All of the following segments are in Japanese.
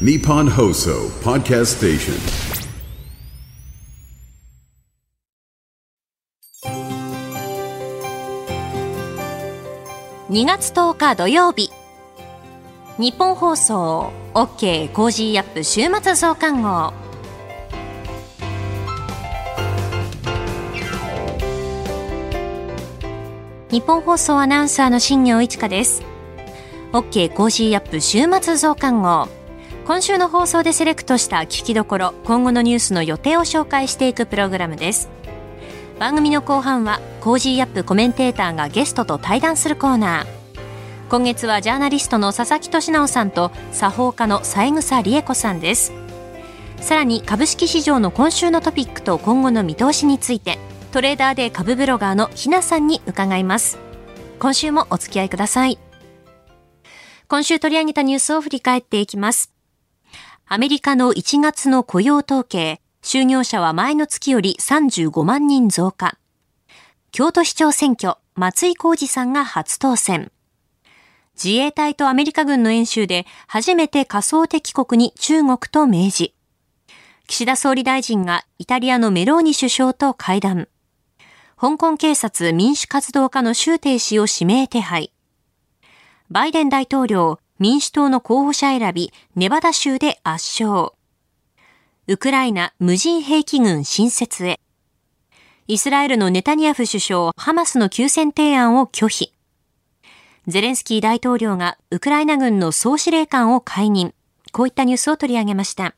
Nippon Hoso Podcast Station. 2月10日土曜日。日本放送。OK コージーアップ週末増刊号。日本放送アナウンサーの新業一華です。OK Cozy up 週末増刊号。今週の放送でセレクトした聞きどころ今後のニュースの予定を紹介していくプログラムです。番組の後半は Cozy up コメンテーターがゲストと対談するコーナー。今月はジャーナリストの佐々木俊尚さんと作法家の三枝理枝子さんです。さらに株式市場の今週のトピックと今後の見通しについてトレーダーで株ブロガーのひなさんに伺います。今週もお付き合いください。今週取り上げたニュースを振り返っていきます。アメリカの1月の雇用統計就業者は前の月より35万人増加。京都市長選挙松井浩二さんが初当選。自衛隊とアメリカ軍の演習で初めて仮想敵国に中国と明示。岸田総理大臣がイタリアのメローニ首相と会談。香港警察民主活動家の周庭氏を指名手配。バイデン大統領、民主党の候補者選び、ネバダ州で圧勝。ウクライナ無人兵器軍新設へ。イスラエルのネタニヤフ首相、ハマスの休戦提案を拒否。ゼレンスキー大統領がウクライナ軍の総司令官を解任。こういったニュースを取り上げました。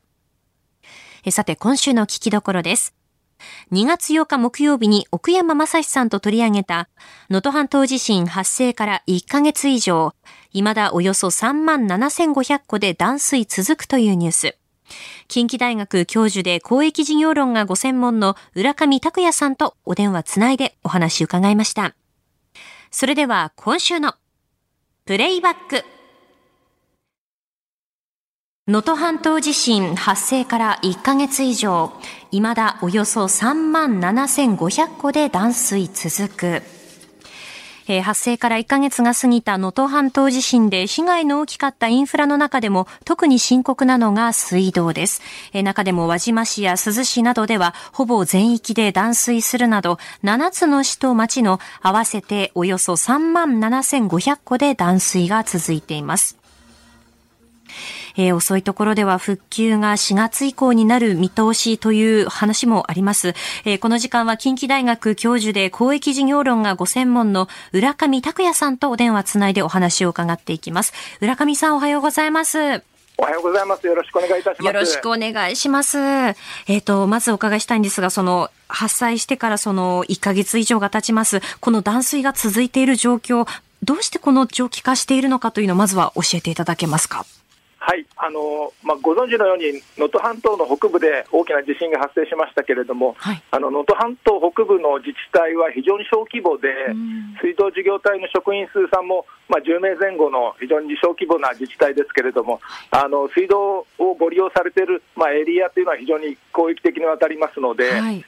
さて、今週の聞きどころです。2月8日木曜日に奥山正史さんと取り上げた、能登半島地震発生から1ヶ月以上、未だおよそ3万7500戸で断水続くというニュース。近畿大学教授で公益事業論がご専門の浦上拓也さんとお電話つないでお話伺いました。それでは今週のプレイバック。能登半島地震発生から1ヶ月以上、未だおよそ3万7500戸で断水続く。え、発生から1ヶ月が過ぎた能登半島地震で被害の大きかったインフラの中でも特に深刻なのが水道です。え、中でも輪島市や珠洲市などではほぼ全域で断水するなど7つの市と町の合わせておよそ3万7500戸で断水が続いています。えー、遅いところでは復旧が4月以降になる見通しという話もあります。えー、この時間は近畿大学教授で公益事業論がご専門の浦上拓也さんとお電話つないでお話を伺っていきます。浦上さんおはようございます。おはようございます。よろしくお願いいたします。よろしくお願いします。えっ、ー、と、まずお伺いしたいんですが、その、発災してからその1ヶ月以上が経ちます。この断水が続いている状況、どうしてこの長期化しているのかというのをまずは教えていただけますか？はいあのまあ、ご存知のように能登半島の北部で大きな地震が発生しましたけれども能登、はい、半島北部の自治体は非常に小規模で、水道事業体の職員数さんも、まあ、10名前後の非常に小規模な自治体ですけれども、あの水道をご利用されている、まあ、エリアというのは非常に広域的にわたりますので、はい、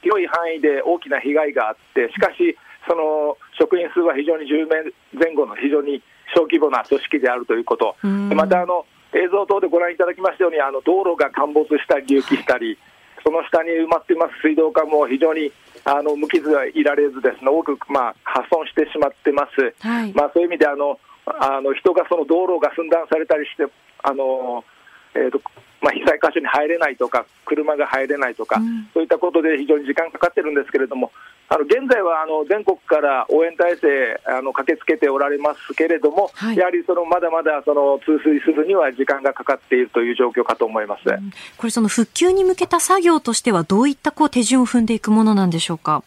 広い範囲で大きな被害があって、しかし、その職員数は非常に10名前後の非常に小規模な組織であるということ、またあの映像等でご覧いただきましたように、あの道路が陥没したり、隆起したり、その下に埋まっています水道管も非常にあの無傷はいられず、ですね多く、まあ、破損してしまってます、はい、まあ、そういう意味であのあの人がその道路が寸断されたりして、あのえーとまあ、被災箇所に入れないとか、車が入れないとか、うん、そういったことで非常に時間かかってるんですけれども、あの現在はあの全国から応援体制あの駆けつけておられますけれども、はい、やはりそのまだまだその通水するには時間がかかっているという状況かと思います、うん、これ、その復旧に向けた作業としては、どういったこう手順を踏んでいくものなんでしょうか？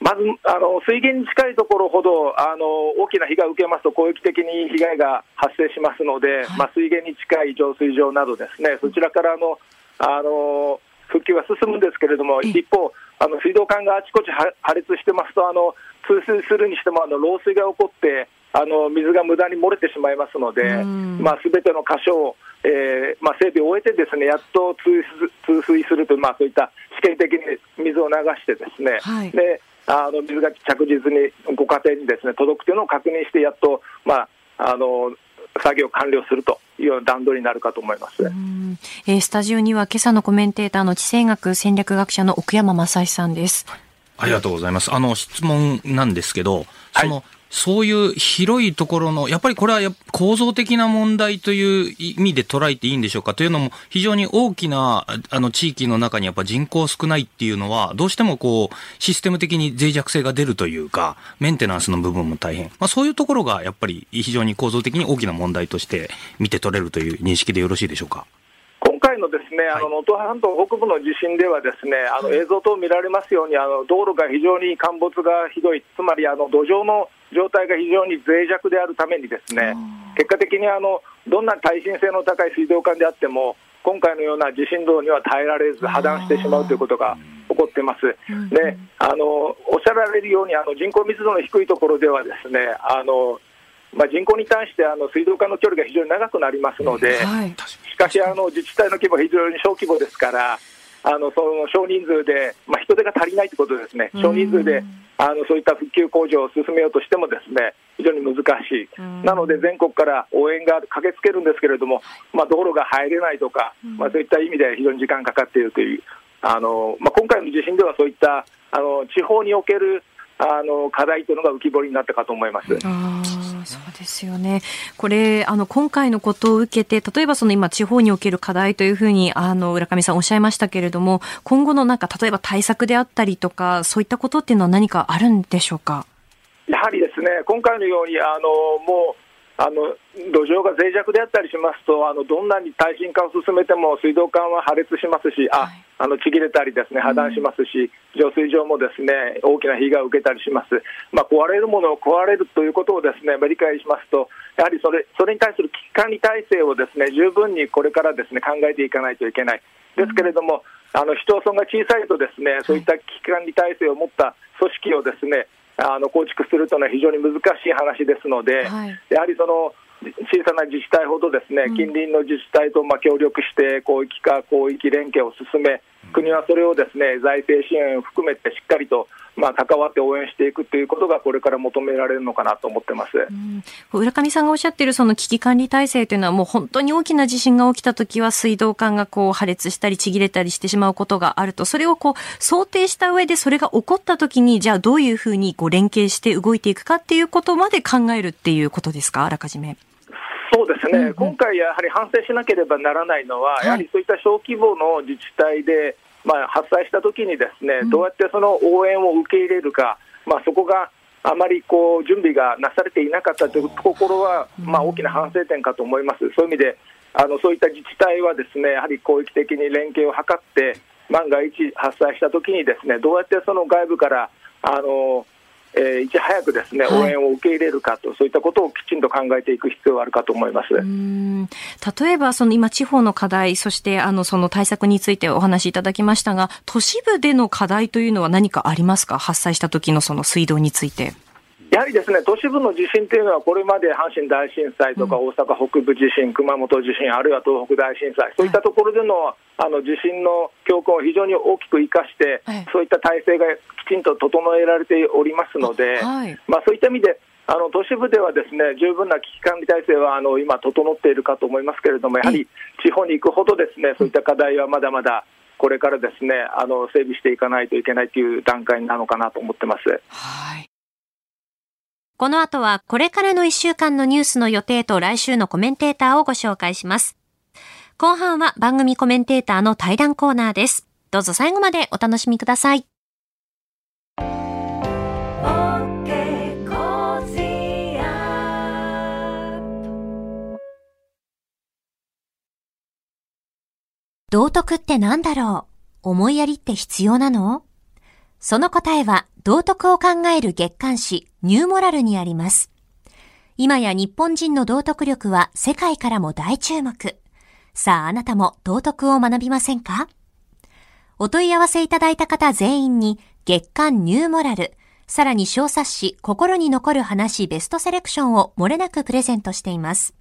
まずあの水源に近いところほどあの大きな被害を受けますと、広域的に被害が発生しますので、はい、まあ、水源に近い浄水場などですね、そちらからのあの復旧は進むんですけれども、一方、あの水道管があちこち破裂してますと、あの通水するにしてもあの漏水が起こって、あの水が無駄に漏れてしまいますので、まあ、全ての箇所を、えーまあ、整備を終えて、ですねやっと通通水するという、まあ、そういった試験的に水を流してですね、はい、であの水が着実にご家庭にですね届くというのを確認して、やっと、まあ、あの作業完了するというような段取りになるかと思います。えー、スタジオには今朝のコメンテーターの地政学戦略学者の奥山正史さんです。ありがとうございます。あの、質問なんですけど、その、はいそそういう広いところの、やっぱりこれは構造的な問題という意味で捉えていいんでしょうかというのも、非常に大きなあの地域の中にやっぱ人口少ないっていうのは、どうしてもこう、システム的に脆弱性が出るというか、メンテナンスの部分も大変。まあそういうところがやっぱり非常に構造的に大きな問題として見て取れるという認識でよろしいでしょうか？今回のですね、あの能登半島北部の地震では、ですねあの映像等見られますように、あの道路が非常に陥没がひどい、つまりあの土壌の状態が非常に脆弱であるために、ですね結果的にあのどんな耐震性の高い水道管であっても、今回のような地震動には耐えられず、破断してしまうということが起こっています。であのおっしゃられるようにあの人口密度の低いところではですねあのまあ、人口に対してあの水道管の距離が非常に長くなりますので、はい、しかしあの自治体の規模は非常に小規模ですから、あのその少人数で、まあ、人手が足りないということですね、少人数であのそういった復旧工事を進めようとしても、ですね非常に難しい、なので全国から応援が駆けつけるんですけれども、まあ、道路が入れないとか、まあ、そういった意味で非常に時間かかっているという、あのまあ、今回の地震ではそういったあの地方におけるあの課題というのが浮き彫りになったかと思います。そうですよね。これ、あの、今回のことを受けて、例えばその今、地方における課題というふうに、あの、浦上さんおっしゃいましたけれども、今後のなんか、例えば対策であったりとか、そういったことっていうのは何かあるんでしょうか？やはりですね、今回のように、あの、もう、あの土壌が脆弱であったりしますと、あのどんなに耐震化を進めても水道管は破裂しますし、ああのちぎれたりですね破断しますし、浄水場もですね大きな被害を受けたりします、まあ、壊れるものを壊れるということをですね理解しますと、やはりそれそれに対する危機管理体制をですね十分にこれからですね考えていかないといけない。ですけれども、あの市町村が小さいとですねそういった危機管理体制を持った組織をですねあの構築するというのは非常に難しい話ですので、はい、やはりその小さな自治体ほどですね近隣の自治体とまあ協力して広域化、広域連携を進め、国はそれをですね財政支援を含めてしっかりとまあ、関わって応援していくということがこれから求められるのかなと思ってます、うん、浦上さんがおっしゃっているその危機管理体制というのはもう本当に大きな地震が起きたときは水道管がこう破裂したりちぎれたりしてしまうことがあるとそれをこう想定した上でそれが起こったときにじゃあどういうふうにこう連携して動いていくかっていうことまで考えるっていうことですか？あらかじめ。そうですね、うんうん、今回やはり反省しなければならないのは、はい、やはりそういった小規模の自治体でまあ、発災したときにですね、どうやってその応援を受け入れるか、まあ、そこがあまりこう準備がなされていなかったというところは、まあ、大きな反省点かと思います。そういう意味であのそういった自治体はですねやはり広域的に連携を図って万が一発災したときにですねどうやってその外部からあのえー、いち早くですね、応援を受け入れるかと、そういったことをきちんと考えていく必要があるかと思います。例えば、その今、地方の課題、そしてあのその対策についてお話しいただきましたが、都市部での課題というのは何かありますか、発災した時のその水道について。やはりですね都市部の地震というのは、これまで阪神大震災とか大阪北部地震、熊本地震、あるいは東北大震災、そういったところでのあの地震の教訓を非常に大きく生かして、そういった体制がきちんと整えられておりますので、まあ、そういった意味で、あの都市部ではですね十分な危機管理体制はあの今、整っているかと思いますけれども、やはり地方に行くほど、ですねそういった課題はまだまだこれからですねあの整備していかないといけないという段階なのかなと思ってます。はいこの後はこれからの1週間のニュースの予定と来週のコメンテーターをご紹介します。後半は番組コメンテーターの対談コーナーです。どうぞ最後までお楽しみください。道徳って何だろう？思いやりって必要なの？その答えは道徳を考える月刊誌ニューモラルにあります。今や日本人の道徳力は世界からも大注目。さああなたも道徳を学びませんか？お問い合わせいただいた方全員に月刊ニューモラル、さらに小冊子心に残る話ベストセレクションを漏れなくプレゼントしています。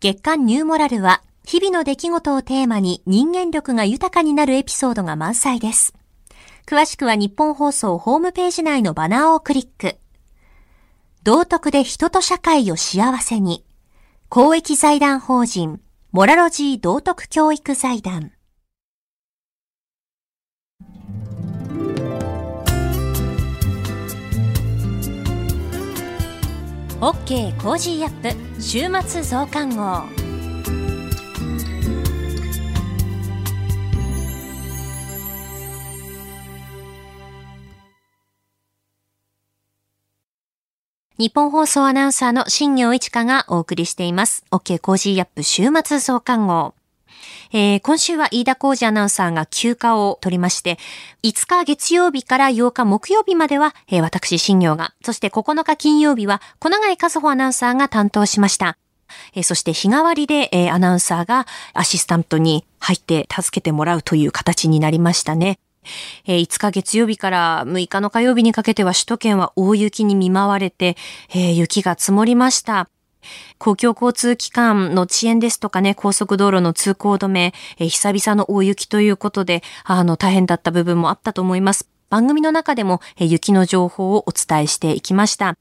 月刊ニューモラルは日々の出来事をテーマに人間力が豊かになるエピソードが満載です。詳しくはニッポン放送ホームページ内のバナーをクリック。道徳で人と社会を幸せに。公益財団法人、モラロジー道徳教育財団。OK Cozy up 週末増刊号。ニッポン放送アナウンサーの新行市佳がお送りしています。OK Cozy up 週末増刊号。えー、今週は飯田浩司アナウンサーが休暇を取りまして、5日月曜日から8日木曜日までは、えー、私、新行が、そして9日金曜日は、小永井一歩アナウンサーが担当しました。えー、そして日替わりで、えー、アナウンサーがアシスタントに入って助けてもらうという形になりましたね。えー、5日月曜日から6日の火曜日にかけては首都圏は大雪に見舞われて、雪が積もりました。公共交通機関の遅延ですとかね、高速道路の通行止め、久々の大雪ということで、あの、大変だった部分もあったと思います。番組の中でも、雪の情報をお伝えしていきました。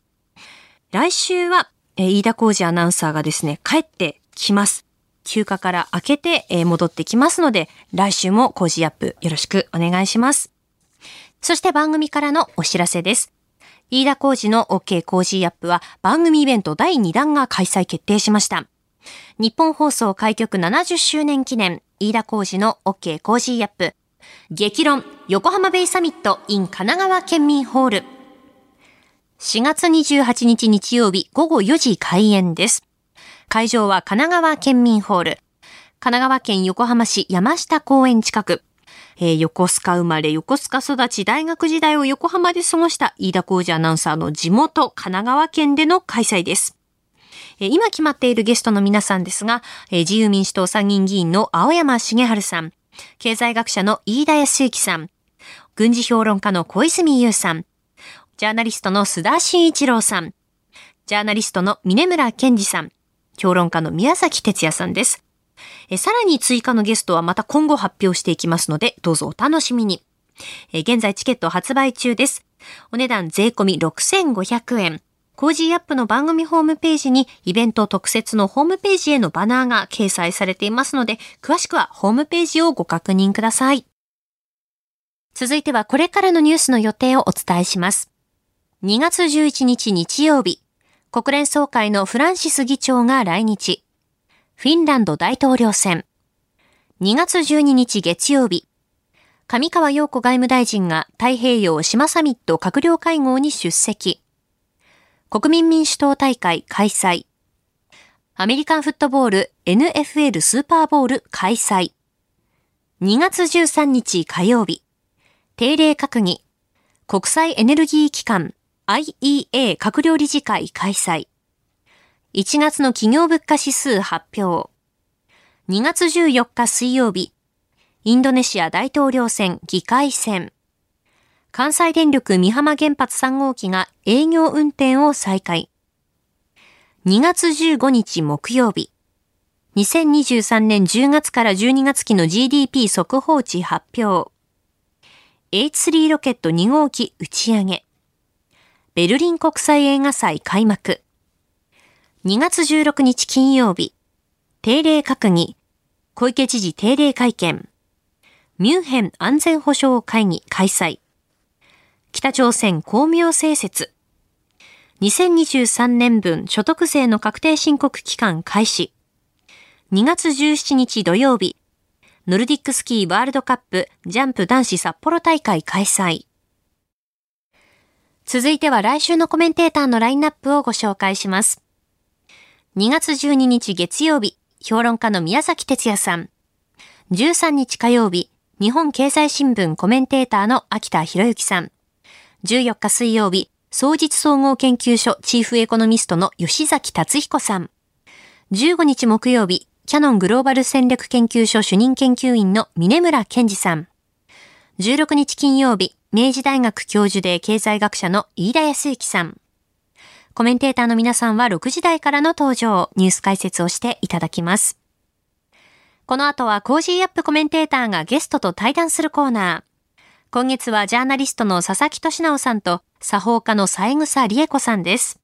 来週は、飯田浩二アナウンサーがですね、帰ってきます。休暇から明けて、戻ってきますので、来週も工事アップよろしくお願いします。そして番組からのお知らせです。飯田工事の OK 工事アップは番組イベント第2弾が開催決定しました。日本放送開局70周年記念、飯田工事の OK 工事アップ、激論横浜ベイサミット in 神奈川県民ホール。4月28日日曜日午後4時開演です。会場は神奈川県民ホール。神奈川県横浜市山下公園近く。えー、横須賀生まれ、横須賀育ち、大学時代を横浜で過ごした飯田浩二アナウンサーの地元、神奈川県での開催です。えー、今決まっているゲストの皆さんですが、えー、自由民主党参議院議員の青山茂春さん、経済学者の飯田康之さん、軍事評論家の小泉優さん、ジャーナリストの須田慎一郎さん、ジャーナリストの峯村健司さん、評論家の宮崎哲弥さんです。えさらに追加のゲストはまた今後発表していきますので、どうぞお楽しみに。え現在チケット発売中です。お値段税込6500円。 Cozy up の番組ホームページにイベント特設のホームページへのバナーが掲載されていますので、詳しくはホームページをご確認ください。続いてはこれからのニュースの予定をお伝えします。2月11日日曜日、国連総会のフランシス議長が来日。フィンランド大統領選。2月12日月曜日。上川陽子外務大臣が太平洋島サミット閣僚会合に出席。国民民主党大会開催。アメリカンフットボール NFL スーパーボール開催。2月13日火曜日。定例閣議。国際エネルギー機関 IEA 閣僚理事会開催。1月の企業物価指数発表。2月14日水曜日。インドネシア大統領選議会選。関西電力美浜原発3号機が営業運転を再開。2月15日木曜日。2023年10月から12月期の GDP 速報値発表。H3 ロケット2号機打ち上げ。ベルリン国際映画祭開幕。2月16日金曜日、定例閣議、小池知事定例会見、ミュンヘン安全保障会議開催、北朝鮮公明政説、2023年分所得税の確定申告期間開始、2月17日土曜日、ノルディックスキーワールドカップジャンプ男子札幌大会開催。続いては来週のコメンテーターのラインナップをご紹介します。2月12日月曜日、評論家の宮崎哲也さん。13日火曜日、日本経済新聞コメンテーターの秋田博之さん。14日水曜日、総実総合研究所チーフエコノミストの吉崎達彦さん。15日木曜日、キヤノングローバル戦略研究所主任研究員の峯村健司さん。16日金曜日、明治大学教授で経済学者の飯田康之さん。コメンテーターの皆さんは6時台からの登場、ニュース解説をしていただきます。この後は Cozy up コメンテーターがゲストと対談するコーナー。今月はジャーナリストの佐々木俊尚さんと作法家の三枝理枝子さんです。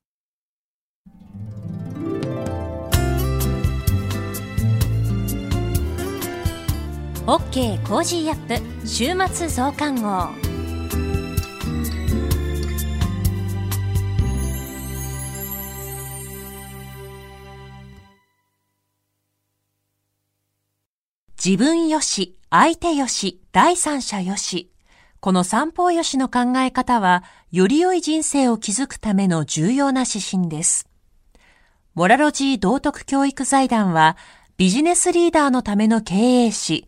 OK Cozy up 週末増刊号自分よし、相手よし、第三者よし。この三方よしの考え方は、より良い人生を築くための重要な指針です。モラロジー道徳教育財団は、ビジネスリーダーのための経営誌、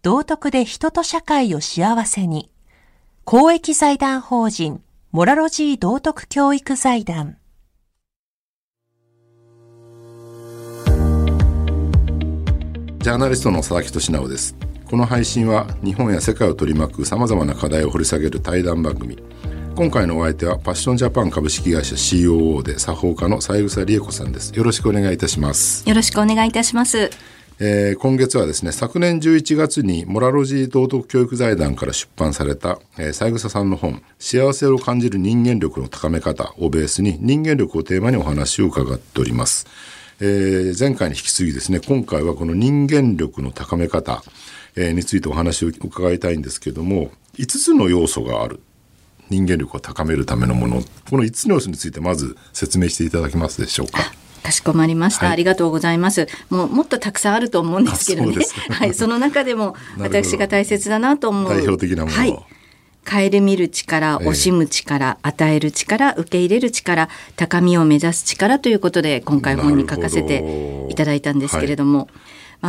道徳で人と社会を幸せに。公益財団法人モラロジー道徳教育財団。ジャーナリストの佐々木俊直です。この配信は日本や世界を取り巻く様々な課題を掘り下げる対談番組。今回のお相手はパッションジャパン株式会社 COO で作法家の三枝理恵子さんです。よろしくお願いいたします。よろしくお願いいたします。えー、今月はですね、昨年11月にモラロジー道徳教育財団から出版された、えー、三枝さんの本、幸せを感じる人間力の高め方をベースに人間力をテーマにお話を伺っております。えー、前回に引き継ぎですね、今回はこの人間力の高め方、えー、についてお話を伺いたいんですけども、5つの要素がある。人間力を高めるためのもの。この5つの要素についてまず説明していただけますでしょうか？かしこまりました、はい、ありがとうございます。もうもっとたくさんあると思うんですけどね。はい、その中でも 私が大切だなと思う。代表的なもの。はい。顧みる力、惜しむ力、え与える力、受け入れる力、高みを目指す力ということで今回本に書かせていただいたんですけれども、はい、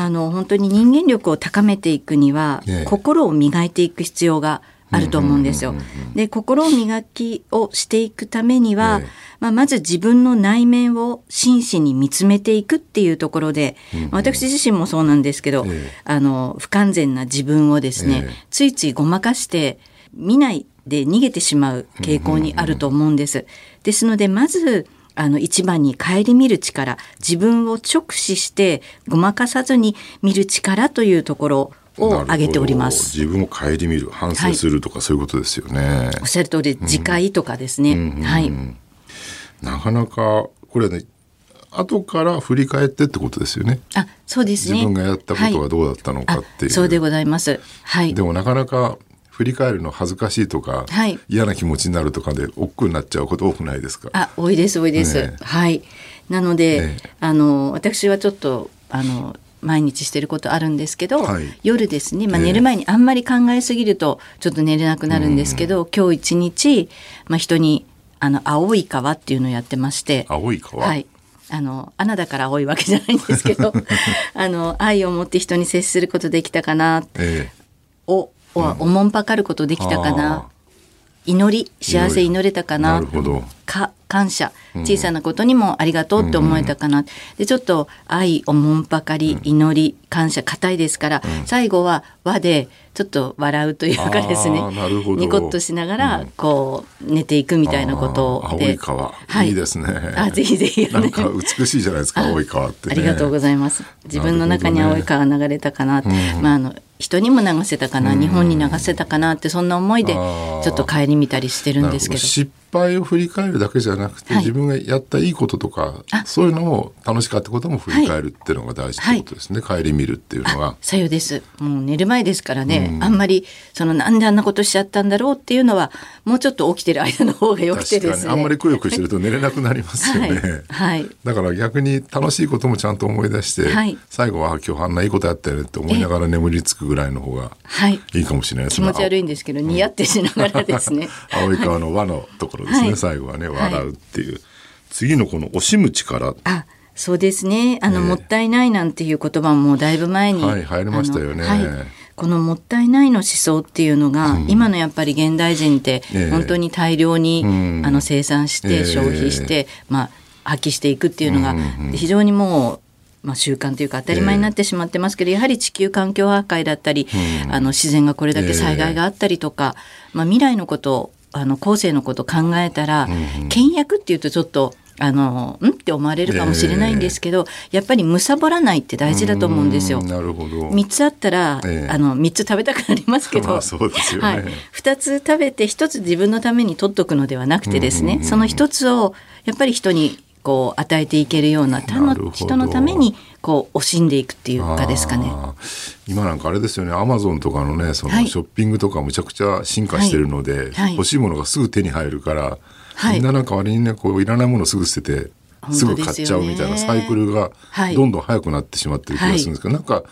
あの本当に人間力を高めていくには、心を磨いていく必要があると思うんですよ。で心を磨きをしていくためには、まあ、まず自分の内面を真摯に見つめていくっていうところで、私自身もそうなんですけど、あの不完全な自分をですね、ついついごまかして見ないで逃げてしまう傾向にあると思うんです。ですのでまずあの一番に顧みる力自分を直視してごまかさずに見る力というところを挙げております。自分を顧みる反省するとか、はい、そういうことですよね。おっしゃる通り自戒とかですね、うん、はい。なかなかこれね後から振り返ってってことですよね。あ、そうですね。自分がやったことはどうだったのかっていう。はい、そうでございます。はい。でもなかなか振り返るの恥ずかしいとか、はい、嫌な気持ちになるとかで億劫になっちゃうこと多くないですか？あ多いです多いです、ね、はい。なので、ね、あの私はちょっとあの毎日してることあるんですけど、はい、夜ですね、まあ、寝る前にあんまり考えすぎるとちょっと寝れなくなるんですけど、今日一日、まあ、人にあの青い川っていうのをやってまして青い川？はい。あの穴だから青いわけじゃないんですけど あの愛を持って人に接することできたかな、ええ、をはおもんぱかることできたかな、祈り幸せ祈れたかなか感謝小さなことにもありがとうって思えたかな、うん、でちょっと愛おもんぱかり祈り感謝硬いですから、うん、最後は和でちょっと笑うというかですねニコッとしながらこう寝ていくみたいなこと青い川、はい、いいですね。あぜひぜひ、なんか美しいじゃないですか青い川って、ね、ありがとうございます。自分の中に青い川流れたかな、ね、まああの人にも流せたかな、日本に流せたかなってそんな思いでちょっと帰り見たりしてるんですけど。失敗を振り返るだけじゃなくて、はい、自分がやったいいこととかそういうのも楽しかったことも振り返るっていうのが大事ってことですね、はい、帰り見るっていうのは。さようです。もう寝る前ですからね、うん、あんまりそのなんであんなことしちゃったんだろうっていうのはもうちょっと起きてる間の方がよくてですね。あんまりくよくしてると寝れなくなりますよね、はい、だから逆に楽しいこともちゃんと思い出して、最後は今日あんないいことやったよねって思いながら眠りつくぐらいの方がいいかもしれないですね、気持ち悪いんですけど似合ってしながらですね。青い川の輪のところですね、最後はね笑うっていう、次のこの惜しむ力あそうですね。あの、もったいないなんていう言葉もだいぶ前に、はい、入りましたよね、はい、このもったいないの思想っていうのが、うん、今のやっぱり現代人って本当に大量に、えあの生産して消費して、えまあ発揮していくっていうのが非常にもうまあ、習慣というか当たり前になってしまってますけど、えー、やはり地球環境破壊だったり、うん、あの自然がこれだけ災害があったりとか、えー、まあ、未来のことあの後世のことを考えたら、うん、倹約っていうとちょっとあのん？って思われるかもしれないんですけど、えー、やっぱりむさぼらないって大事だと思うんですよ。なるほど。3つあったら、えー、あの3つ食べたくなりますけど、ま あそうですよね、はい、2つ食べて1つ自分のために取っとくのではなくてですね、その1つをやっぱり人にこう与えていけるような他の人のためにこう惜しんでいくっていうかですかね。今なんかあれですよね。アマゾンとかのねそのショッピングとかむちゃくちゃ進化してるので、はい。はい、欲しいものがすぐ手に入るから、はい、みんななんか割にねこういらないものすぐ捨ててすぐ買っちゃうみたいなサイクルがどんどん早くなってしまってる気がするんですけど、はい、なんか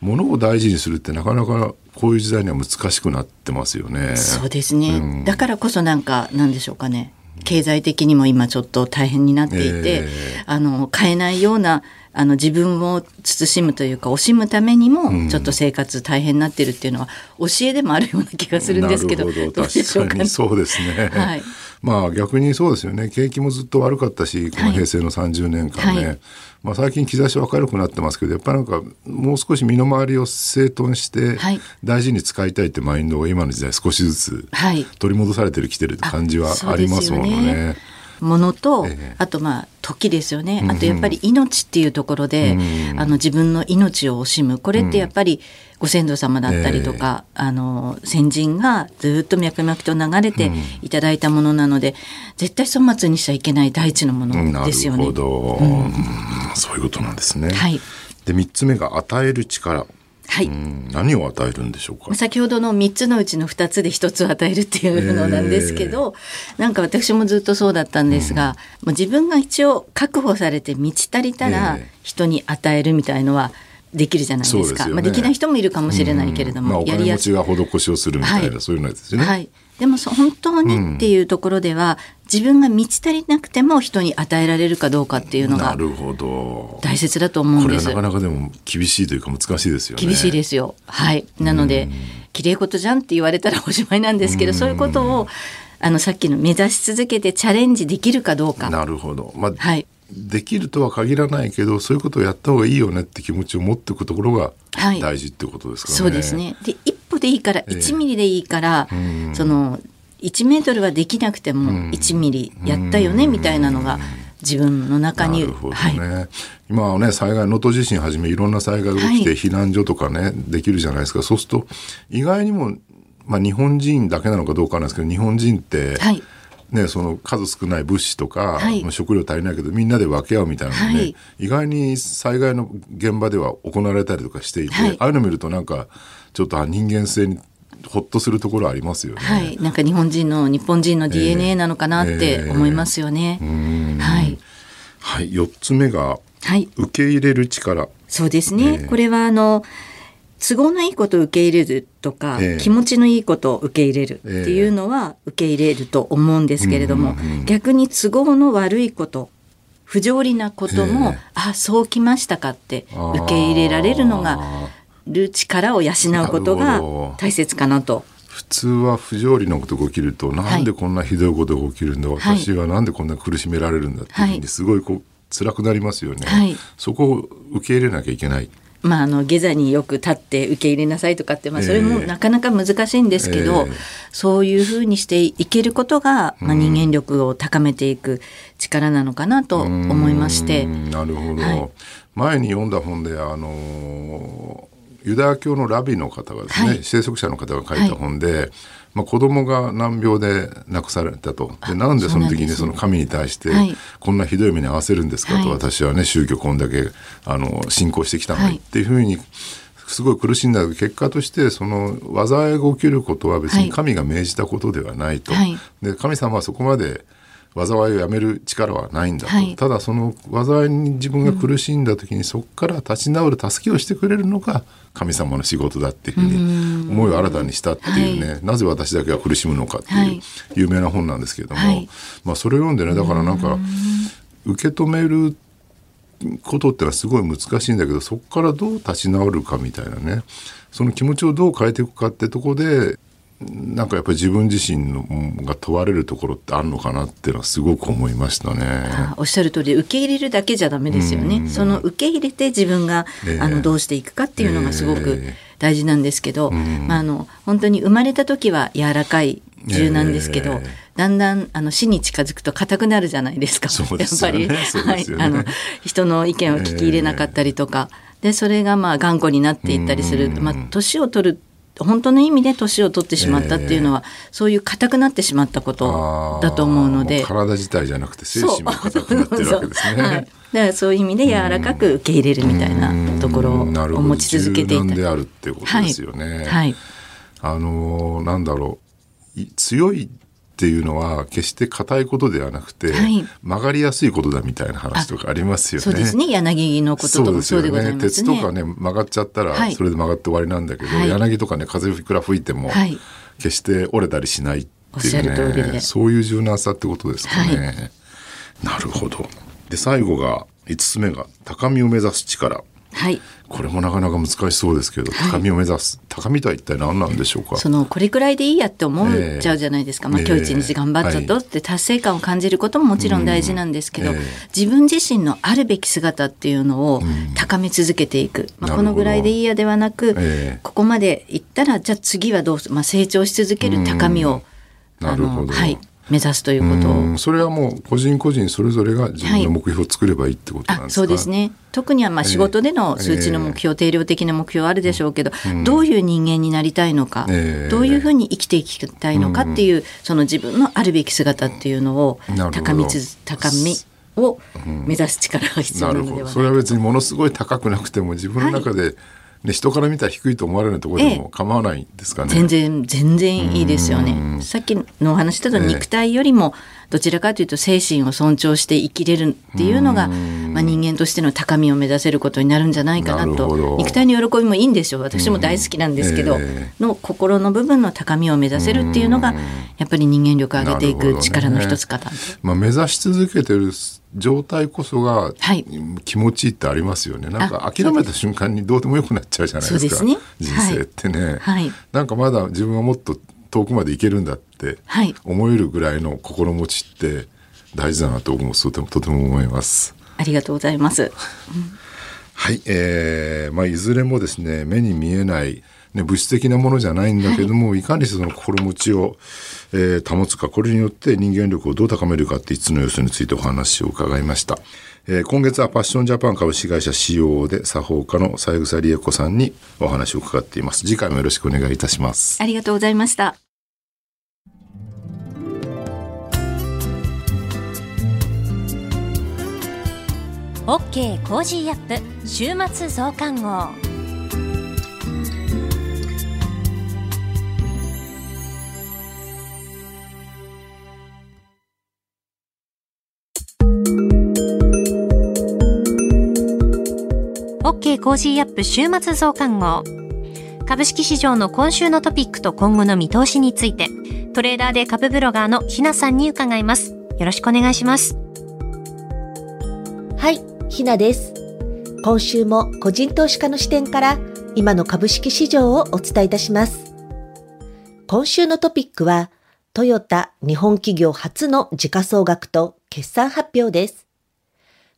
物を大事にするってなかなかこういう時代には難しくなってますよね。そうですね、うん、だからこそなんかなんでしょうかね。経済的にも今ちょっと大変になっていて、えー、あの買えないようなあの自分を慎むというか惜しむためにもちょっと生活大変になってるっていうのは教えでもあるような気がするんですけど、うん、ど。うでしょうか、ね、そうですね。はい。まあ逆にそうですよね。景気もずっと悪かったしこの平成の30年間ね、はい、まあ、最近兆しは明るくなってますけどやっぱりなんかもう少し身の回りを整頓して大事に使いたいってマインドが今の時代少しずつ取り戻されてるきてるって感じはありますものね。ものと、えあとまあ時ですよね、あとやっぱり命っていうところで、うん、あの自分の命を惜しむ。これってやっぱりご先祖様だったりとか、えあの先人がずっと脈々と流れていただいたものなので、うん、絶対粗末にしちゃいけない大地のものですよね。なるほど、うん、そういうことなんですね。はい、で3つ目が与える力はい、何を与えるんでしょうか？先ほどの3つのうちの2つで1つを与えるっていうのなんですけど、えー、なんか私もずっとそうだったんですが、うん、自分が一応確保されて満ち足りたら人に与えるみたいのはできるじゃないですか、ね、まあ、できない人もいるかもしれないけれども、うん。まあ、やりやすい。お金持ちが施しをするみたいな、はい、そういうのですね。はい。でも本当にっていうところでは、自分が満ち足りなくても人に与えられるかどうかっていうのが大切だと思うんです。なかなかでも厳しいというか難しいですよね。厳しいですよ。はい。なので綺麗事じゃんって言われたらおしまいなんですけど、そういうことをあのさっきの目指し続けてチャレンジできるかどうか。なるほど。まあ、はい。できるとは限らないけどそういうことをやった方がいいよねって気持ちを持っておくところが大事ってことですかね。はい、そうですねで一歩でいいから1ミリでいいから、えー、その1メートルはできなくても1ミリやったよねみたいなのが自分の中に。ね。はい、今はね災害能登地震はじめいろんな災害が起きて避難所とかね、できるじゃないですか。そうすると意外にも、まあ、日本人だけなのかどうかなんですけど日本人って、はい。ね、その数少ない物資とか、はい、食料足りないけどみんなで分け合うみたいなのね、はい、意外に災害の現場では行われたりとかしていて、はい、ああいうの見るとなんかちょっと人間性にほっとするところありますよね。はい、なんか日本人の日本人の DNA なのかなって思いますよね。えーえー、はい。はい、四つ目が、はい、受け入れる力。そうですね。えー、これはあの都合のいいことを受け入れるとか、えー、気持ちのいいことを受け入れるっていうのは受け入れると思うんですけれども、逆に都合の悪いこと不条理なことも、えー、あそうきましたかって受け入れられるのがる力を養うことが大切かなと。普通は不条理なことが起きると、なんでこんなひどいことが起きるんだ、はい、私はなんでこんな苦しめられるんだっていうふうにすごいこう辛くなりますよね、はい、そこを受け入れなきゃいけない。まあ、あの下座によく立って受け入れなさいとかって、まあ、それもなかなか難しいんですけど、えー、そういうふうにしていけることが、まあ、人間力を高めていく力なのかなと思いまして。なるほど、はい、前に読んだ本であのユダヤ教のラビの方がですね、はい、聖職者の方が書いた本で、はい、まあ、子供が難病で亡くされたと。でなんでその時にその神に対してこんなひどい目に遭わせるんですかと、はい、私はね宗教こんだけあの信仰してきたのにっていうふうにすごい苦しんだ結果としてその災いが起きることは別に神が命じたことではないと。で神様はそこまで災いをやめる力はないんだと、はい、ただその災いに自分が苦しんだ時に、そこから立ち直る助けをしてくれるのが神様の仕事だっていうふうに思いを新たにしたっていうね、はい、なぜ私だけは苦しむのかっていう有名な本なんですけれども、はい、まあ、それを読んでねだからなんか受け止めることってのはすごい難しいんだけどそこからどう立ち直るかみたいなね。その気持ちをどう変えていくかってとこでなんかやっぱり自分自身のが問われるところってあるのかなっていうのはすごく思いましたね。おっしゃる通り受け入れるだけじゃダメですよね。その受け入れて自分が、えー、あのどうしていくかっていうのがすごく大事なんですけど、えー、まあ、あの本当に生まれた時は柔らかい柔軟ですけど、えー、だんだんあの死に近づくと硬くなるじゃないですか。すね、やっぱり、ね、はい、あの人の意見を聞き入れなかったりとか。でそれがまあ頑固になっていったりする、まあ、年を取る本当の意味で年を取ってしまったっていうのは、えー、そういう硬くなってしまったことだと思うので。体自体じゃなくて精神も硬くなってるわけですね。はい、だからそういう意味で柔らかく受け入れるみたいなところを持ち続けていた。であるっていうことですよね。はい、はい、あのなんだろう。強いっていうのは決して硬いことではなくて、はい、曲がりやすいことだみたいな話とかありますよね。そうですね。柳のこととかそうでございますね。鉄とかね曲がっちゃったらそれで曲がって終わりなんだけど、はい、柳とかね風いくら吹いても決して折れたりしないっていうね、そういう柔軟さってことですかね。なるほど。で最後が5つ目が高みを目指す力。はい、これもなかなか難しそうですけど、高みを目指す、高みとは一体何なんでしょうか？そのこれくらいでいいやって思っちゃうじゃないですか、えー、まあ、今日一日頑張っちゃって達成感を感じることももちろん大事なんですけど、えー、自分自身のあるべき姿っていうのを高め続けていく、まあ、このぐらいでいいやではなく、えー、ここまでいったらじゃあ次はどうすまあ、成長し続ける高みを、なるほど。はい目指すということ。をそれはもう個人個人それぞれが自分の目標を作ればいいってことなんですか、はい、そうですね。特にはまあ仕事での数値の目標、えー、定量的な目標あるでしょうけど、うん、どういう人間になりたいのか、えー、どういうふうに生きていきたいのかっていう、うん、その自分のあるべき姿っていうのを高みつ高みを目指す力が必要なのではないか、うん、それは別にものすごい高くなくても自分の中で、はいね、人から見たら低いと思われるところでも構わないですかね。全然全然いいですよね。さっきのお話だと肉体よりもどちらかというと精神を尊重して生きれるっていうのが、まあ、人間としての高みを目指せることになるんじゃないかなと。肉体の喜びもいいんでしょう。私も大好きなんですけど、えー、の心の部分の高みを目指せるっていうのがやっぱり人間力を上げていく力の一つかな、ね、まあ、目指し続けてる状態こそが気持ちいいってありますよね、はい、なんか諦めた瞬間にどうでもよくなっちゃうじゃないですか、ね、人生ってね、はい、なんかまだ自分はもっと遠くまで行けるんだって思えるぐらいの心持ちって大事だなと僕もとてもとても思います。ありがとうございます。はい、えー、まあいずれもですね目に見えないね、物質的なものじゃないんだけども、はい、いかにその心持ちを、えー、保つかこれによって人間力をどう高めるかって5つの要素についてお話を伺いました。えー、今月はパッションジャパン株式会社 COO で作法家の三枝理恵子さんにお話を伺っています。次回もよろしくお願いいたします。ありがとうございました。 OK Cozyーアップ週末増刊号。OK Cozy up 週末増刊号。株式市場の今週のトピックと今後の見通しについて、トレーダーで株ブロガーのひなさんに伺います。よろしくお願いします。はい、ひなです。今週も個人投資家の視点から今の株式市場をお伝えいたします。今週のトピックは、トヨタ日本企業初の時価総額と決算発表です。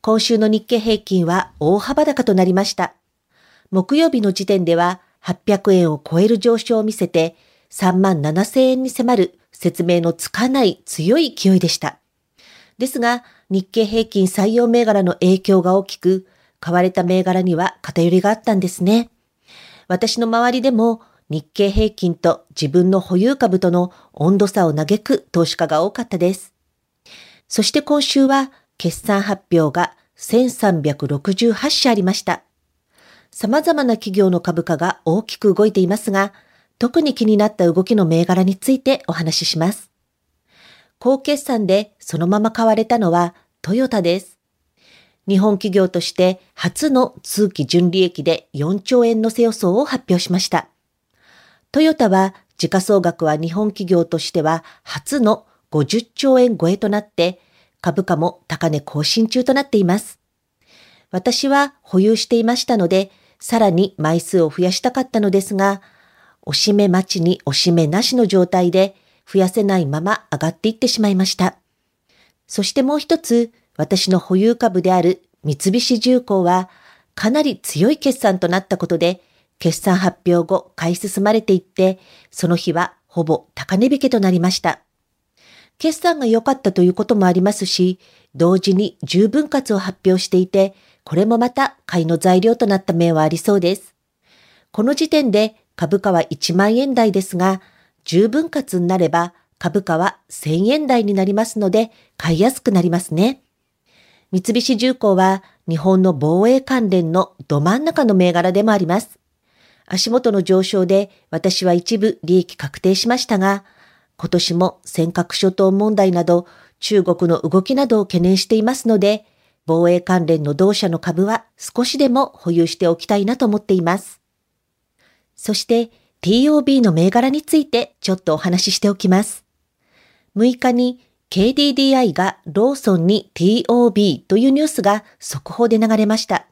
今週の日経平均は大幅高となりました。木曜日の時点では800円を超える上昇を見せて3万7000円に迫る説明のつかない強い勢いでした。ですが、日経平均採用銘柄の影響が大きく、買われた銘柄には偏りがあったんですね。私の周りでも日経平均と自分の保有株との温度差を嘆く投資家が多かったです。そして今週は決算発表が1368社ありました。様々な企業の株価が大きく動いていますが、特に気になった動きの銘柄についてお話しします。高決算でそのまま買われたのはトヨタです。日本企業として初の通期純利益で4兆円のせ予想を発表しました。トヨタは時価総額は日本企業としては初の50兆円超えとなって株価も高値更新中となっています。私は保有していましたので、さらに枚数を増やしたかったのですが、おしめ待ちにおしめなしの状態で増やせないまま上がっていってしまいました。そしてもう一つ、私の保有株である三菱重工はかなり強い決算となったことで、決算発表後買い進まれていって、その日はほぼ高値引けとなりました。決算が良かったということもありますし、同時に十分割を発表していて、これもまた買いの材料となった面はありそうです。この時点で株価は1万円台ですが、十分割になれば株価は1000円台になりますので、買いやすくなりますね。三菱重工は日本の防衛関連のど真ん中の銘柄でもあります。足元の上昇で私は一部利益確定しましたが、今年も尖閣諸島問題など中国の動きなどを懸念していますので、防衛関連の同社の株は少しでも保有しておきたいなと思っています。そして TOB の銘柄についてちょっとお話ししておきます。6日に KDDI がローソンに TOB というニュースが速報で流れました。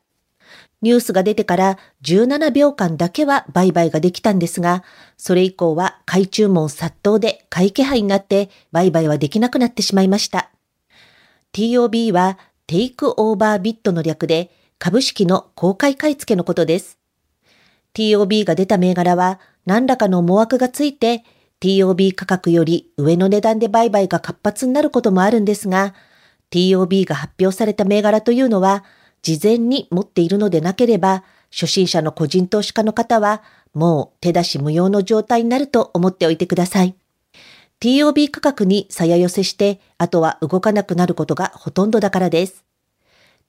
ニュースが出てから17秒間だけは売買ができたんですが、それ以降は買い注文殺到で買い気配になって売買はできなくなってしまいました。TOB はテイクオーバービットの略で株式の公開買い付けのことです。TOB が出た銘柄は何らかの思惑がついて TOB 価格より上の値段で売買が活発になることもあるんですが、TOB が発表された銘柄というのは事前に持っているのでなければ、初心者の個人投資家の方は、もう手出し無用の状態になると思っておいてください。TOB 価格に鞘寄せして、あとは動かなくなることがほとんどだからです。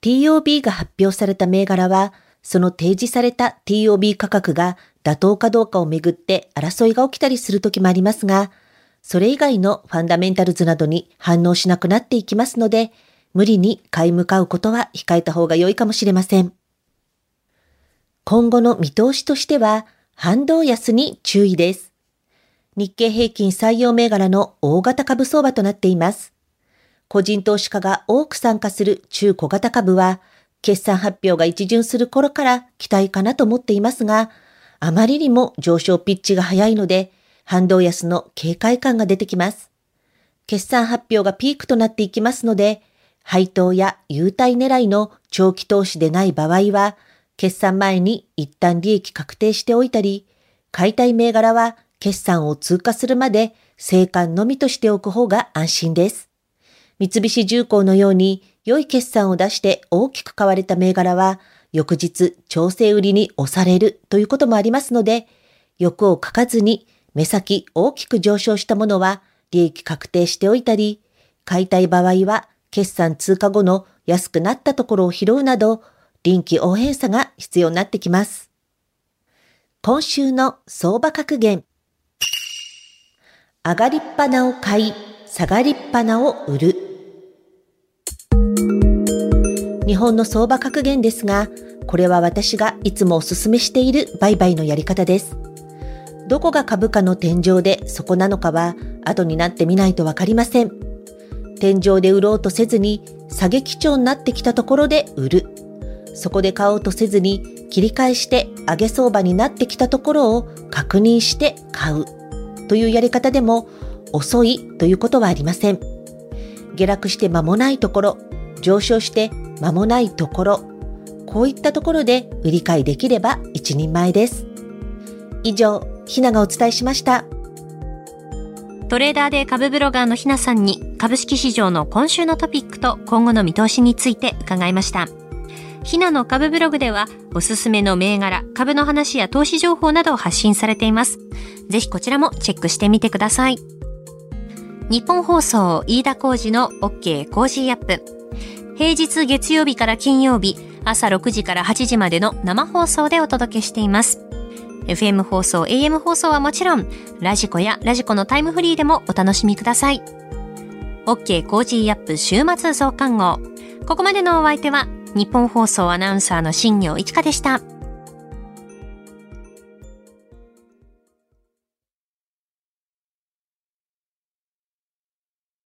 TOB が発表された銘柄は、その提示された TOB 価格が妥当かどうかをめぐって争いが起きたりするときもありますが、それ以外のファンダメンタルズなどに反応しなくなっていきますので、無理に買い向かうことは控えた方が良いかもしれません。今後の見通しとしては、反動安に注意です。日経平均採用銘柄の大型株相場となっています。個人投資家が多く参加する中小型株は、決算発表が一巡する頃から期待かなと思っていますが、あまりにも上昇ピッチが早いので、反動安の警戒感が出てきます。決算発表がピークとなっていきますので、配当や優待狙いの長期投資でない場合は、決算前に一旦利益確定しておいたり、買いたい銘柄は決算を通過するまで生還のみとしておく方が安心です。三菱重工のように良い決算を出して大きく買われた銘柄は、翌日調整売りに押されるということもありますので、欲をかかずに目先大きく上昇したものは利益確定しておいたり、買いたい場合は決算通過後の安くなったところを拾うなど、臨機応変さが必要になってきます。今週の相場格言。上がりっぱなを買い、下がりっぱなを売る。日本の相場格言ですが、これは私がいつもお勧めしている売買のやり方です。どこが株価の天井でそこなのかは後になってみないとわかりません。天井で売ろうとせずに下げ基調になってきたところで売る。そこで買おうとせずに切り返して上げ相場になってきたところを確認して買う。というやり方でも遅いということはありません。下落して間もないところ、上昇して間もないところ、こういったところで売り買いできれば一人前です。以上、ひながお伝えしました。トレーダーで株ブロガーのひなさんに株式市場の今週のトピックと今後の見通しについて伺いました。ひなの株ブログではおすすめの銘柄、株の話や投資情報などを発信されています。ぜひこちらもチェックしてみてください。ニッポン放送飯田浩司の OK Cozy up。平日月曜日から金曜日朝6時から8時までの生放送でお届けしています。FM 放送、AM 放送はもちろん、 radiko や radiko のタイムフリーでもお楽しみください。OK Cozy up 週末増刊号。ここまでのお相手は、ニッポン放送アナウンサーの新行市佳でした。